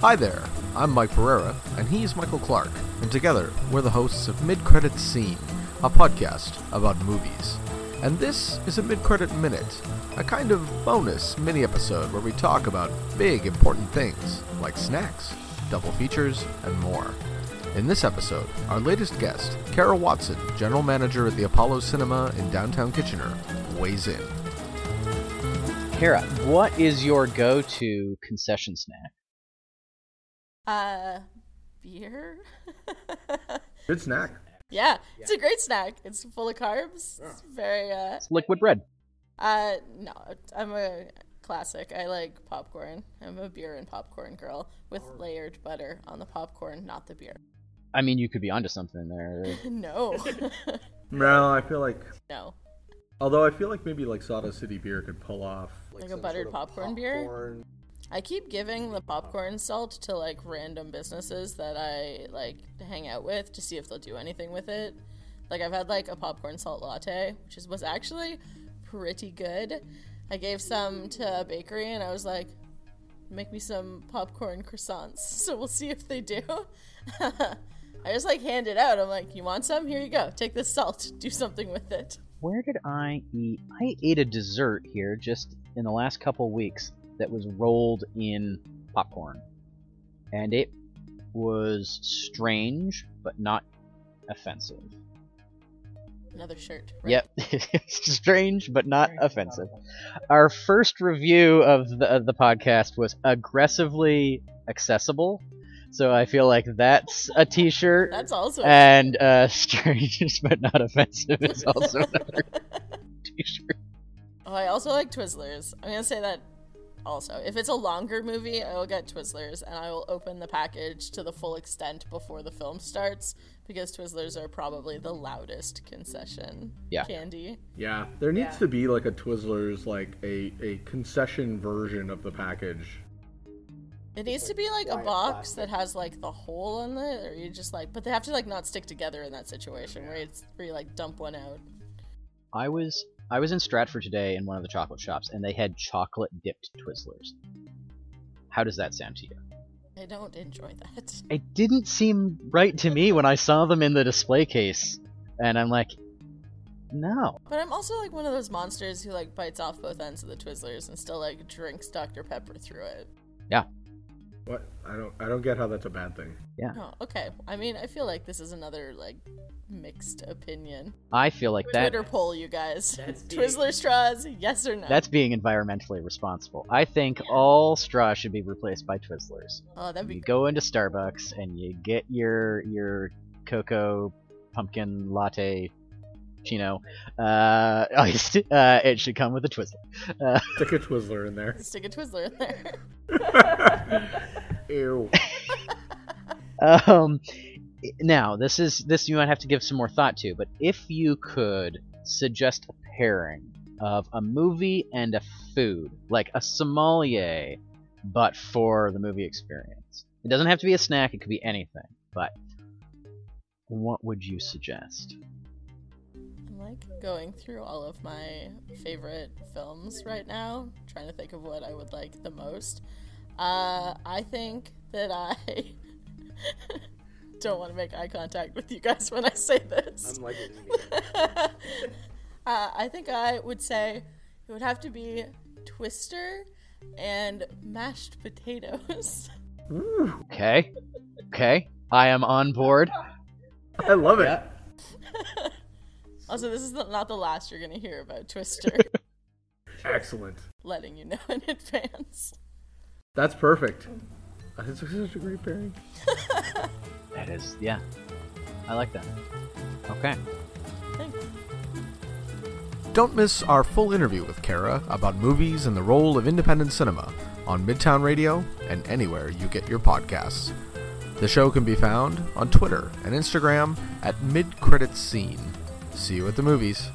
Hi there, I'm Mike Pereira, and he's Michael Clark, and together we're the hosts of Mid Credit Scene, a podcast about movies. And this is a Mid Credit Minute, a kind of bonus mini episode where we talk about big important things like snacks, double features, and more. In this episode, our latest guest, Kara Watson, general manager at the Apollo Cinema in downtown Kitchener, weighs in. Kara, what is your go-to concession snack? Uh, beer. Good snack. yeah, it's a great snack. It's full of carbs. It's very uh. It's liquid bread. Uh, no, I'm a classic. I like popcorn. I'm a beer and popcorn girl with layered butter on the popcorn, not the beer. I mean, you could be onto something there. no, No, I feel like. no. Although I feel like maybe like Soda City Beer could pull off Like a buttered popcorn beer? I keep giving the popcorn salt to like random businesses that I like hang out with to see if they'll do anything with it. Like I've had like a popcorn salt latte, which is, was actually pretty good. I gave some to a bakery and I was like, make me some popcorn croissants. So we'll see if they do. I just like hand it out. I'm like, you want some? Here you go. Take this salt. Do something with it. Where did I eat? I ate a dessert here just in the last couple weeks that was rolled in popcorn. And it was strange, but not offensive. Another shirt. right? Yep, strange but not offensive. Our first review of the of the podcast was aggressively accessible, so I feel like that's a T-shirt. That's also and uh, strange but not offensive is also another T-shirt. Oh, I also like Twizzlers. I'm gonna say that also. If it's a longer movie, I will get Twizzlers and I will open the package to the full extent before the film starts because Twizzlers are probably the loudest concession Yeah. candy. Yeah, there needs to be like a Twizzlers, like a, a concession version of the package. It needs to be like a box that has like the hole in it, or you just like, but they have to like not stick together in that situation where it's where you like dump one out. I was I was in Stratford today in one of the chocolate shops, and they had chocolate dipped Twizzlers. How does that sound to you? I don't enjoy that. It didn't seem right to me when I saw them in the display case, and I'm like, no. But I'm also like one of those monsters who like bites off both ends of the Twizzlers and still like drinks Dr Pepper through it. What? I don't I don't get how that's a bad thing. Yeah. Oh, okay. I mean, I feel like this is another like mixed opinion. I feel like that Twitter poll, you guys. Twizzler straws, yes or no? that's being environmentally responsible. I think all straw should be replaced by Twizzlers. oh, that'd be You go into Starbucks and you get your your cocoa pumpkin latte chino uh, iced. Uh, it should come with a Twizzler. Uh, Stick a Twizzler in there. stick a Twizzler in there. Ew. um, now this is this you might have to give some more thought to, but if you could suggest a pairing of a movie and a food, like a sommelier, but for the movie experience. It doesn't have to be a snack; it could be anything. But what would you suggest? I'm like going through all of my favorite films right now, trying to think of what I would like the most. Uh, I think that I don't want to make eye contact with you guys when I say this. I'm like uh, I think I would say it would have to be Twister and mashed potatoes. Okay, okay, I am on board. I love it. Also, this is not the last you're gonna hear about Twister. Excellent. letting you know in advance. That's perfect. Uh, That's such a great pairing. That is, yeah, I like that. Okay. Thanks. Don't miss our full interview with Kara about movies and the role of independent cinema on Midtown Radio and anywhere you get your podcasts. The show can be found on Twitter and Instagram at Mid Credit Scene. See you at the movies.